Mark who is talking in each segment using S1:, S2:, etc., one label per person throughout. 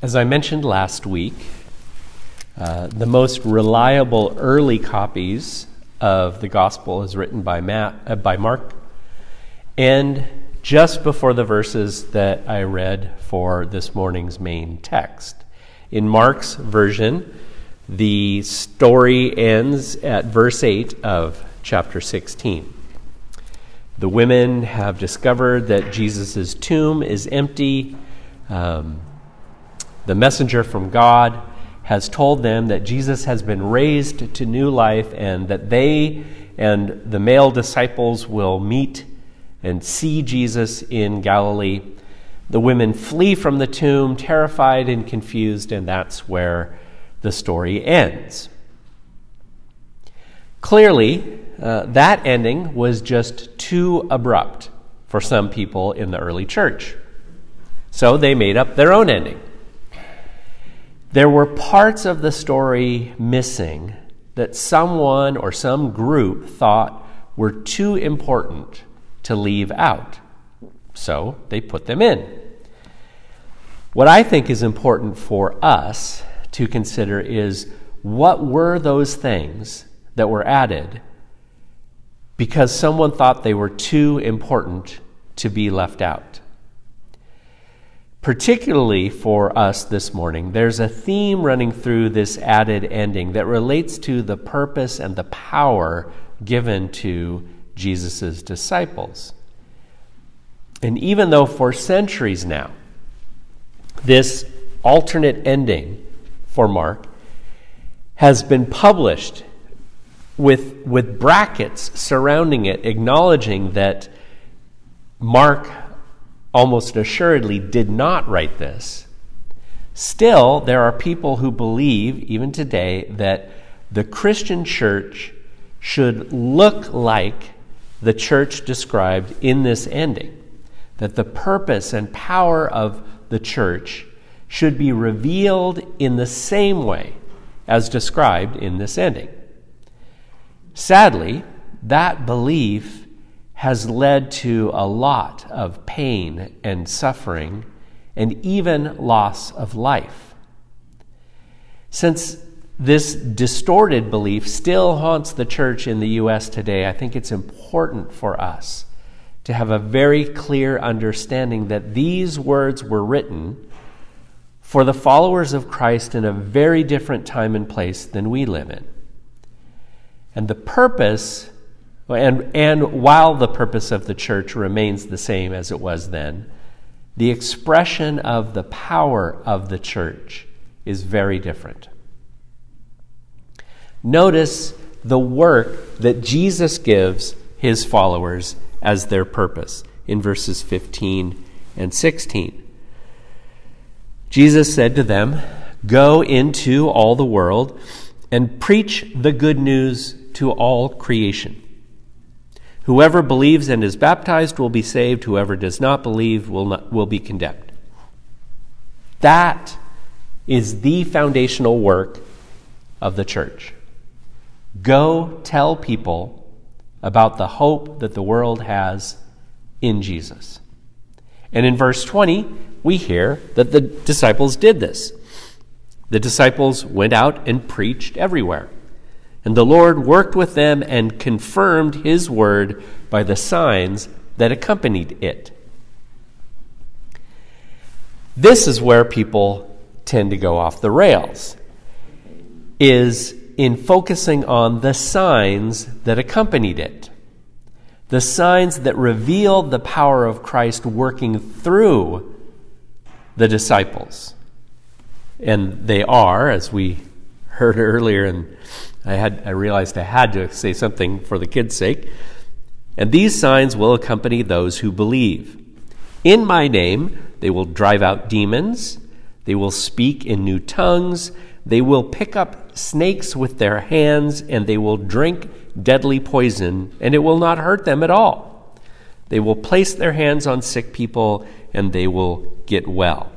S1: As I mentioned last week, uh, the most reliable early copies of the gospel is written by, Matt, uh, by Mark, and just before the verses that I read for this morning's main text. In Mark's version, the story ends at verse 8 of chapter 16. The women have discovered that Jesus' tomb is empty. Um, the messenger from God has told them that Jesus has been raised to new life and that they and the male disciples will meet and see Jesus in Galilee. The women flee from the tomb, terrified and confused, and that's where the story ends. Clearly, uh, that ending was just too abrupt for some people in the early church. So they made up their own ending. There were parts of the story missing that someone or some group thought were too important to leave out. So they put them in. What I think is important for us to consider is what were those things that were added because someone thought they were too important to be left out? Particularly for us this morning, there's a theme running through this added ending that relates to the purpose and the power given to Jesus' disciples. And even though for centuries now, this alternate ending for Mark has been published with, with brackets surrounding it, acknowledging that Mark almost assuredly did not write this, still, there are people who believe, even today, that the Christian church should look like the church described in this ending. That the purpose and power of the church should be revealed in the same way as described in this ending. Sadly, that belief has led to a lot of pain and suffering and even loss of life. Since this distorted belief still haunts the church in the U.S. today, I think it's important for us to have a very clear understanding that these words were written for the followers of Christ in a very different time and place than we live in. And the purpose and, and while the purpose of the church remains the same as it was then, the expression of the power of the church is very different. Notice the work that Jesus gives his followers as their purpose in verses 15 and 16. Jesus said to them, Go into all the world and preach the good news to all creation. Whoever believes and is baptized will be saved. Whoever does not believe will, not, will be condemned. That is the foundational work of the church. Go tell people about the hope that the world has in Jesus. And in verse 20, we hear that the disciples did this. The disciples went out and preached everywhere. And the Lord worked with them and confirmed his word by the signs that accompanied it. This is where people tend to go off the rails is in focusing on the signs that accompanied it. The signs that revealed the power of Christ working through the disciples. And they are, as we heard earlier in I had I realized I had to say something for the kids' sake. And these signs will accompany those who believe. In my name they will drive out demons, they will speak in new tongues, they will pick up snakes with their hands, and they will drink deadly poison, and it will not hurt them at all. They will place their hands on sick people, and they will get well.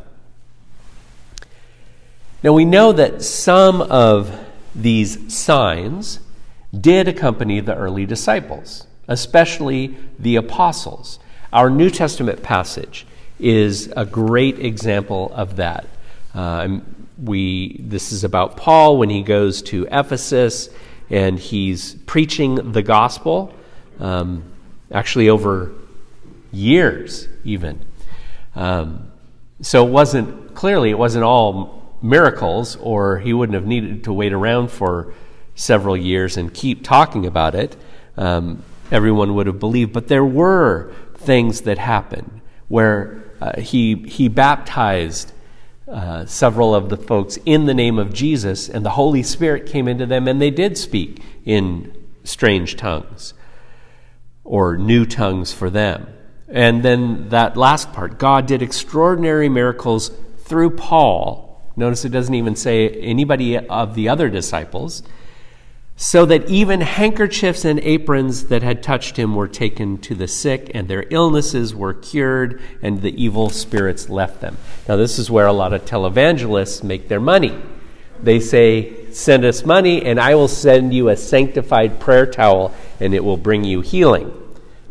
S1: Now we know that some of these signs did accompany the early disciples, especially the apostles. Our New Testament passage is a great example of that. Uh, we, this is about Paul when he goes to Ephesus and he's preaching the gospel, um, actually over years, even. Um, so it wasn't, clearly, it wasn't all miracles, or he wouldn't have needed to wait around for several years and keep talking about it. Um, everyone would have believed. But there were things that happened where uh, he, he baptized uh, several of the folks in the name of Jesus, and the Holy Spirit came into them, and they did speak in strange tongues or new tongues for them. And then that last part God did extraordinary miracles through Paul. Notice it doesn't even say anybody of the other disciples so that even handkerchiefs and aprons that had touched him were taken to the sick, and their illnesses were cured, and the evil spirits left them. Now, this is where a lot of televangelists make their money. They say, Send us money, and I will send you a sanctified prayer towel, and it will bring you healing.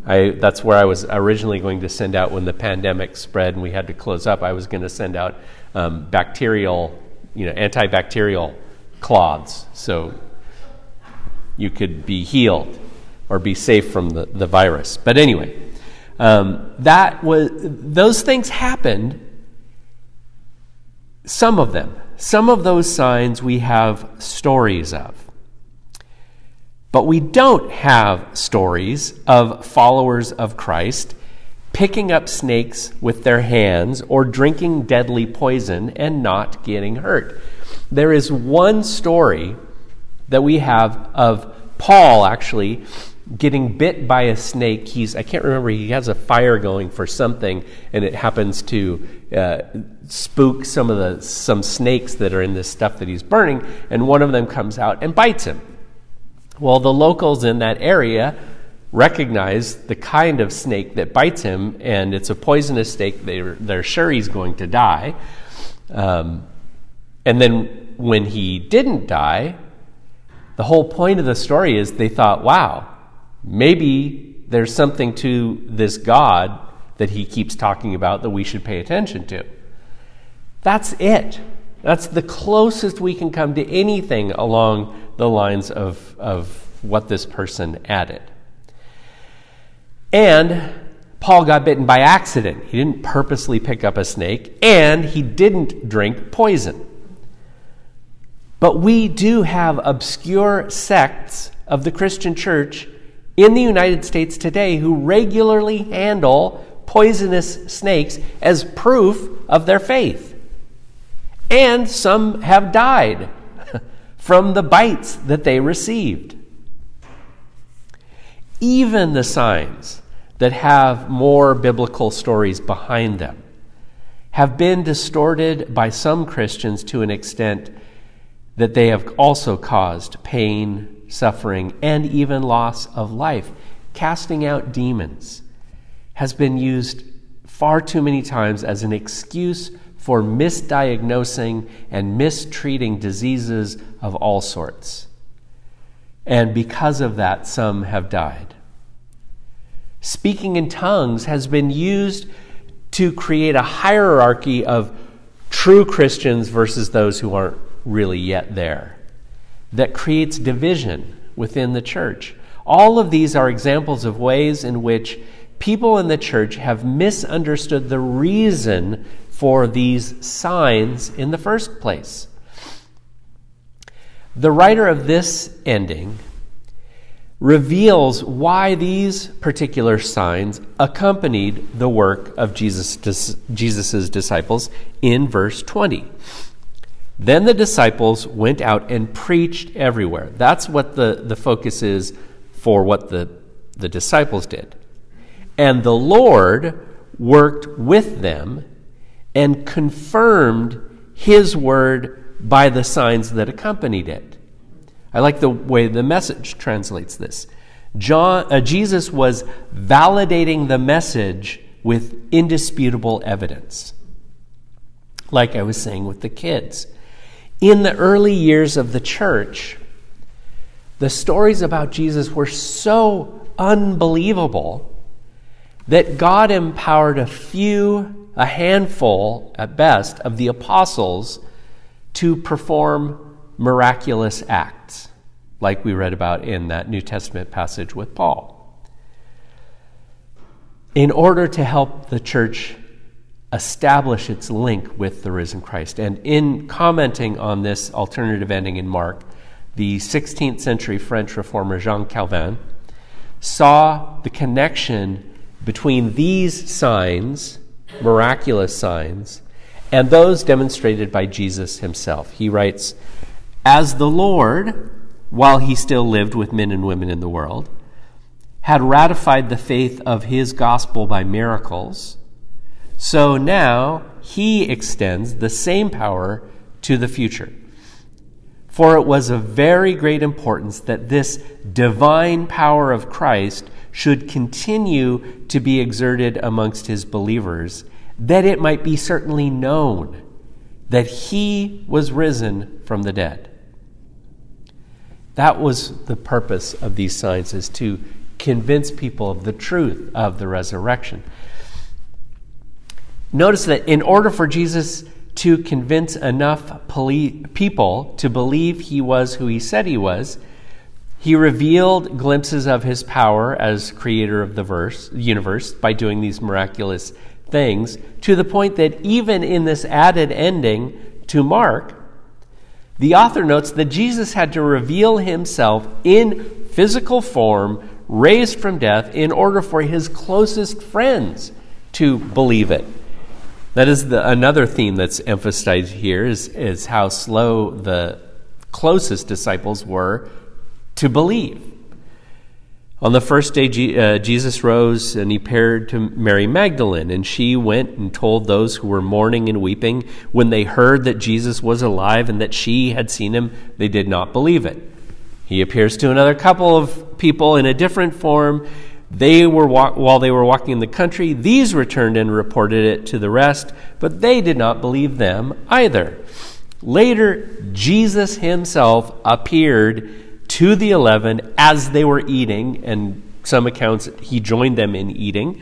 S1: I, that's where I was originally going to send out when the pandemic spread and we had to close up. I was going to send out um, bacterial, you know, antibacterial cloths. So you could be healed or be safe from the, the virus. But anyway, um, that was those things happened. Some of them, some of those signs we have stories of. But we don't have stories of followers of Christ picking up snakes with their hands or drinking deadly poison and not getting hurt. There is one story that we have of Paul actually getting bit by a snake. He's, I can't remember, he has a fire going for something, and it happens to uh, spook some of the, some snakes that are in this stuff that he's burning, and one of them comes out and bites him. Well, the locals in that area recognize the kind of snake that bites him, and it's a poisonous snake. They're, they're sure he's going to die. Um, and then when he didn't die, the whole point of the story is they thought, wow, maybe there's something to this God that he keeps talking about that we should pay attention to. That's it. That's the closest we can come to anything along the lines of, of what this person added. And Paul got bitten by accident. He didn't purposely pick up a snake, and he didn't drink poison. But we do have obscure sects of the Christian church in the United States today who regularly handle poisonous snakes as proof of their faith. And some have died from the bites that they received. Even the signs that have more biblical stories behind them have been distorted by some Christians to an extent that they have also caused pain, suffering, and even loss of life. Casting out demons has been used far too many times as an excuse for misdiagnosing and mistreating diseases of all sorts. And because of that, some have died. Speaking in tongues has been used to create a hierarchy of true Christians versus those who aren't really yet there, that creates division within the church. All of these are examples of ways in which people in the church have misunderstood the reason for these signs in the first place. The writer of this ending reveals why these particular signs accompanied the work of Jesus' Jesus's disciples in verse 20. Then the disciples went out and preached everywhere. That's what the, the focus is for what the, the disciples did. And the Lord worked with them and confirmed his word by the signs that accompanied it. I like the way the message translates this. John, uh, Jesus was validating the message with indisputable evidence. Like I was saying with the kids. In the early years of the church, the stories about Jesus were so unbelievable that God empowered a few a handful, at best, of the apostles to perform miraculous acts, like we read about in that New Testament passage with Paul. In order to help the church establish its link with the risen Christ. And in commenting on this alternative ending in Mark, the 16th century French reformer Jean Calvin saw the connection between these signs, miraculous signs, and those demonstrated by Jesus himself. He writes, As the Lord, while he still lived with men and women in the world, had ratified the faith of his gospel by miracles, so now he extends the same power to the future. For it was of very great importance that this divine power of Christ should continue to be exerted amongst his believers, that it might be certainly known that he was risen from the dead. That was the purpose of these signs, is to convince people of the truth of the resurrection. Notice that in order for Jesus to convince enough people to believe he was who he said he was, he revealed glimpses of his power as creator of the verse, universe by doing these miraculous things to the point that even in this added ending to Mark, the author notes that Jesus had to reveal himself in physical form, raised from death, in order for his closest friends to believe it. That is the, another theme that's emphasized here is, is how slow the closest disciples were to believe. On the first day, uh, Jesus rose and he appeared to Mary Magdalene, and she went and told those who were mourning and weeping. When they heard that Jesus was alive and that she had seen him, they did not believe it. He appears to another couple of people in a different form, they were while they were walking in the country, these returned and reported it to the rest, but they did not believe them either. Later, Jesus himself appeared to the eleven as they were eating, and some accounts he joined them in eating,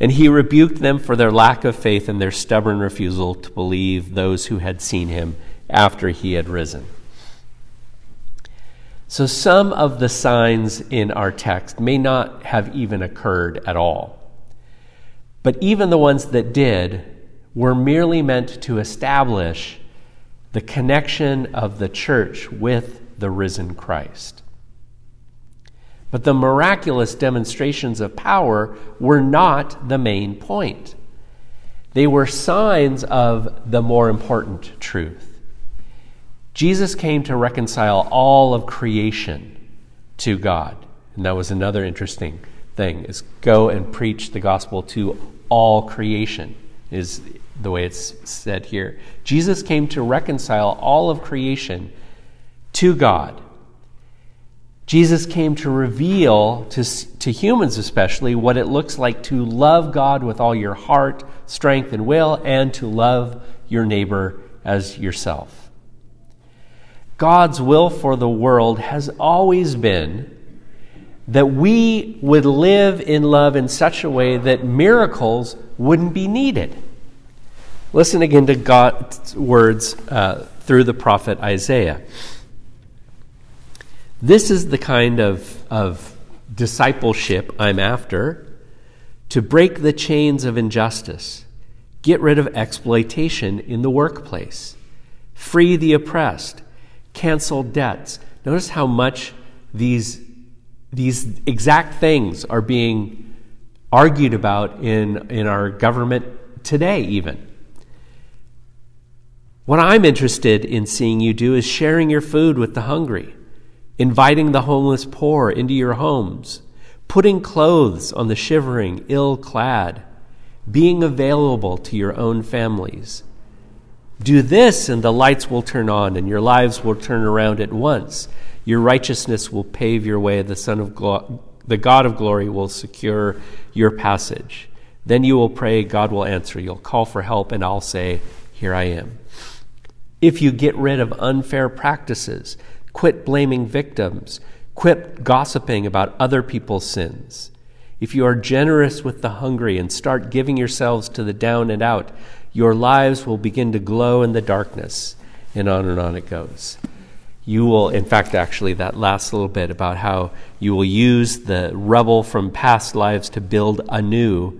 S1: and he rebuked them for their lack of faith and their stubborn refusal to believe those who had seen him after he had risen. So, some of the signs in our text may not have even occurred at all. But even the ones that did were merely meant to establish the connection of the church with the risen Christ. But the miraculous demonstrations of power were not the main point. They were signs of the more important truth. Jesus came to reconcile all of creation to God. And that was another interesting thing is go and preach the gospel to all creation is the way it's said here. Jesus came to reconcile all of creation to God. Jesus came to reveal to, to humans, especially, what it looks like to love God with all your heart, strength, and will, and to love your neighbor as yourself. God's will for the world has always been that we would live in love in such a way that miracles wouldn't be needed. Listen again to God's words uh, through the prophet Isaiah. This is the kind of, of discipleship I'm after. To break the chains of injustice, get rid of exploitation in the workplace, free the oppressed. Cancel debts. Notice how much these, these exact things are being argued about in, in our government today, even. What I'm interested in seeing you do is sharing your food with the hungry, inviting the homeless poor into your homes, putting clothes on the shivering, ill clad, being available to your own families do this, and the lights will turn on, and your lives will turn around at once. Your righteousness will pave your way. The Son of Glo- the God of glory will secure your passage. Then you will pray, God will answer. You'll call for help, and I'll say, Here I am. If you get rid of unfair practices, quit blaming victims, quit gossiping about other people's sins, if you are generous with the hungry and start giving yourselves to the down and out, your lives will begin to glow in the darkness. And on and on it goes. You will, in fact, actually, that last little bit about how you will use the rubble from past lives to build anew.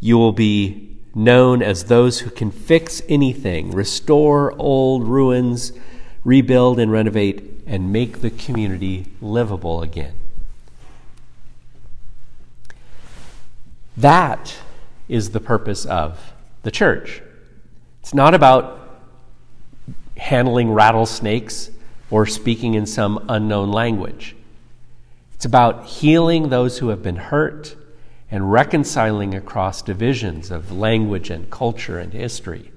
S1: You will be known as those who can fix anything, restore old ruins, rebuild and renovate, and make the community livable again. That is the purpose of the church. It's not about handling rattlesnakes or speaking in some unknown language. It's about healing those who have been hurt and reconciling across divisions of language and culture and history.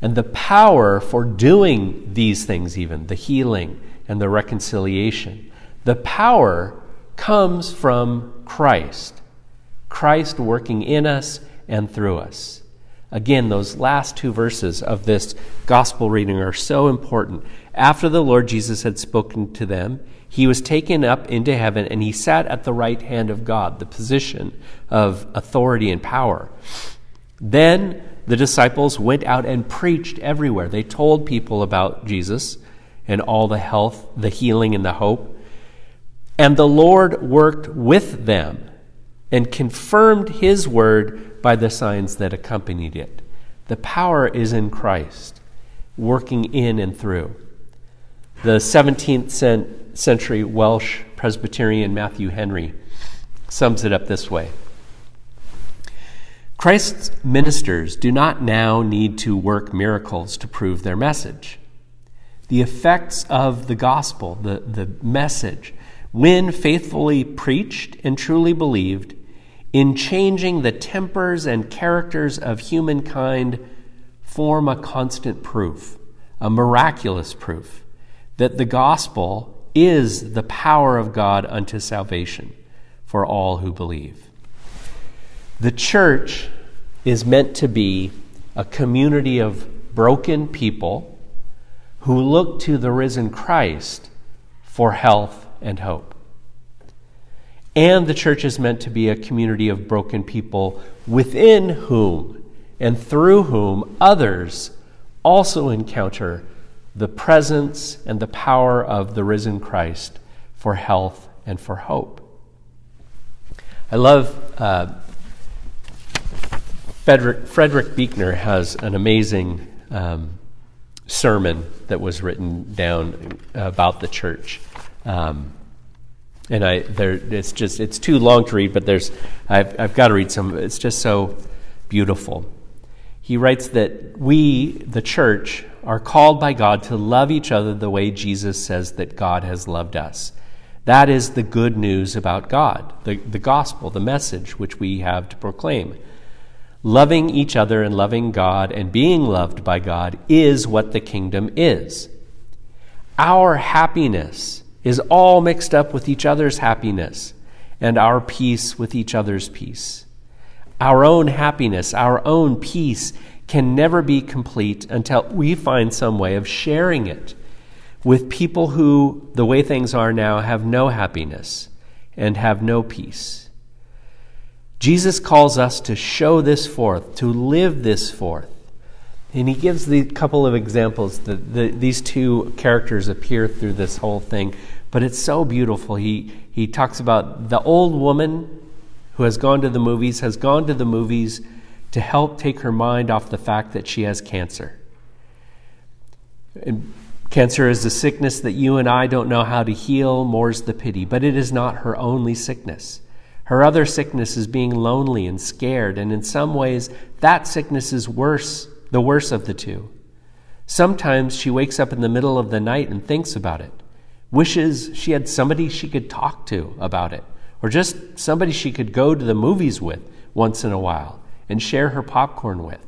S1: And the power for doing these things, even the healing and the reconciliation, the power comes from Christ. Christ working in us and through us. Again, those last two verses of this gospel reading are so important. After the Lord Jesus had spoken to them, he was taken up into heaven and he sat at the right hand of God, the position of authority and power. Then the disciples went out and preached everywhere. They told people about Jesus and all the health, the healing, and the hope. And the Lord worked with them and confirmed his word by the signs that accompanied it. The power is in Christ, working in and through. The 17th century Welsh Presbyterian Matthew Henry sums it up this way Christ's ministers do not now need to work miracles to prove their message. The effects of the gospel, the, the message, when faithfully preached and truly believed, in changing the tempers and characters of humankind, form a constant proof, a miraculous proof, that the gospel is the power of God unto salvation for all who believe. The church is meant to be a community of broken people who look to the risen Christ for health and hope. And the church is meant to be a community of broken people within whom and through whom others also encounter the presence and the power of the risen Christ for health and for hope. I love uh, Frederick, Frederick has an amazing um, sermon that was written down about the church. Um, and I there it's just it's too long to read, but there's I've I've got to read some. It's just so beautiful. He writes that we, the church, are called by God to love each other the way Jesus says that God has loved us. That is the good news about God, the, the gospel, the message which we have to proclaim. Loving each other and loving God and being loved by God is what the kingdom is. Our happiness is all mixed up with each other's happiness and our peace with each other's peace. Our own happiness, our own peace can never be complete until we find some way of sharing it with people who, the way things are now, have no happiness and have no peace. Jesus calls us to show this forth, to live this forth. And he gives the couple of examples that the, these two characters appear through this whole thing, but it's so beautiful. He, he talks about the old woman who has gone to the movies, has gone to the movies to help take her mind off the fact that she has cancer. And cancer is a sickness that you and I don't know how to heal, more's the pity, but it is not her only sickness. Her other sickness is being lonely and scared, and in some ways, that sickness is worse the worse of the two. Sometimes she wakes up in the middle of the night and thinks about it, wishes she had somebody she could talk to about it, or just somebody she could go to the movies with once in a while and share her popcorn with.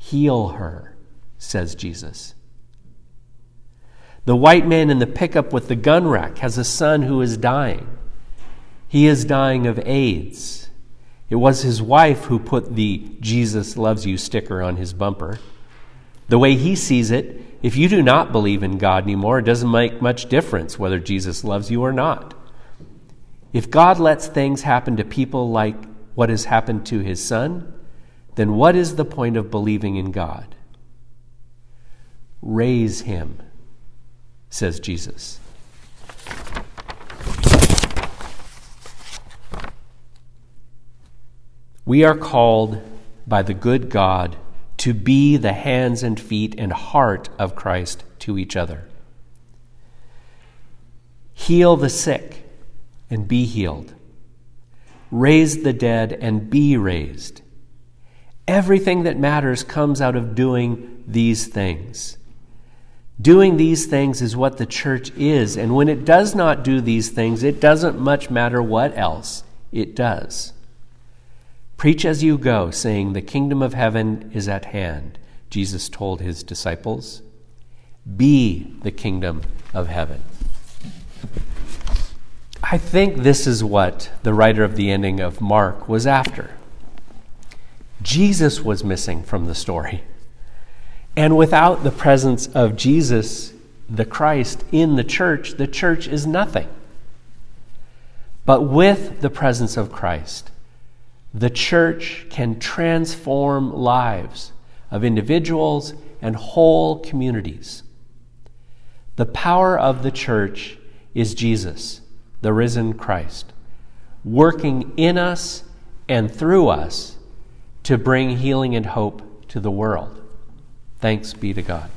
S1: Heal her, says Jesus. The white man in the pickup with the gun rack has a son who is dying. He is dying of AIDS. It was his wife who put the Jesus loves you sticker on his bumper. The way he sees it, if you do not believe in God anymore, it doesn't make much difference whether Jesus loves you or not. If God lets things happen to people like what has happened to his son, then what is the point of believing in God? Raise him, says Jesus. We are called by the good God to be the hands and feet and heart of Christ to each other. Heal the sick and be healed. Raise the dead and be raised. Everything that matters comes out of doing these things. Doing these things is what the church is, and when it does not do these things, it doesn't much matter what else it does. Preach as you go, saying, The kingdom of heaven is at hand, Jesus told his disciples. Be the kingdom of heaven. I think this is what the writer of the ending of Mark was after. Jesus was missing from the story. And without the presence of Jesus, the Christ, in the church, the church is nothing. But with the presence of Christ, the church can transform lives of individuals and whole communities. The power of the church is Jesus the risen Christ, working in us and through us to bring healing and hope to the world. Thanks be to God.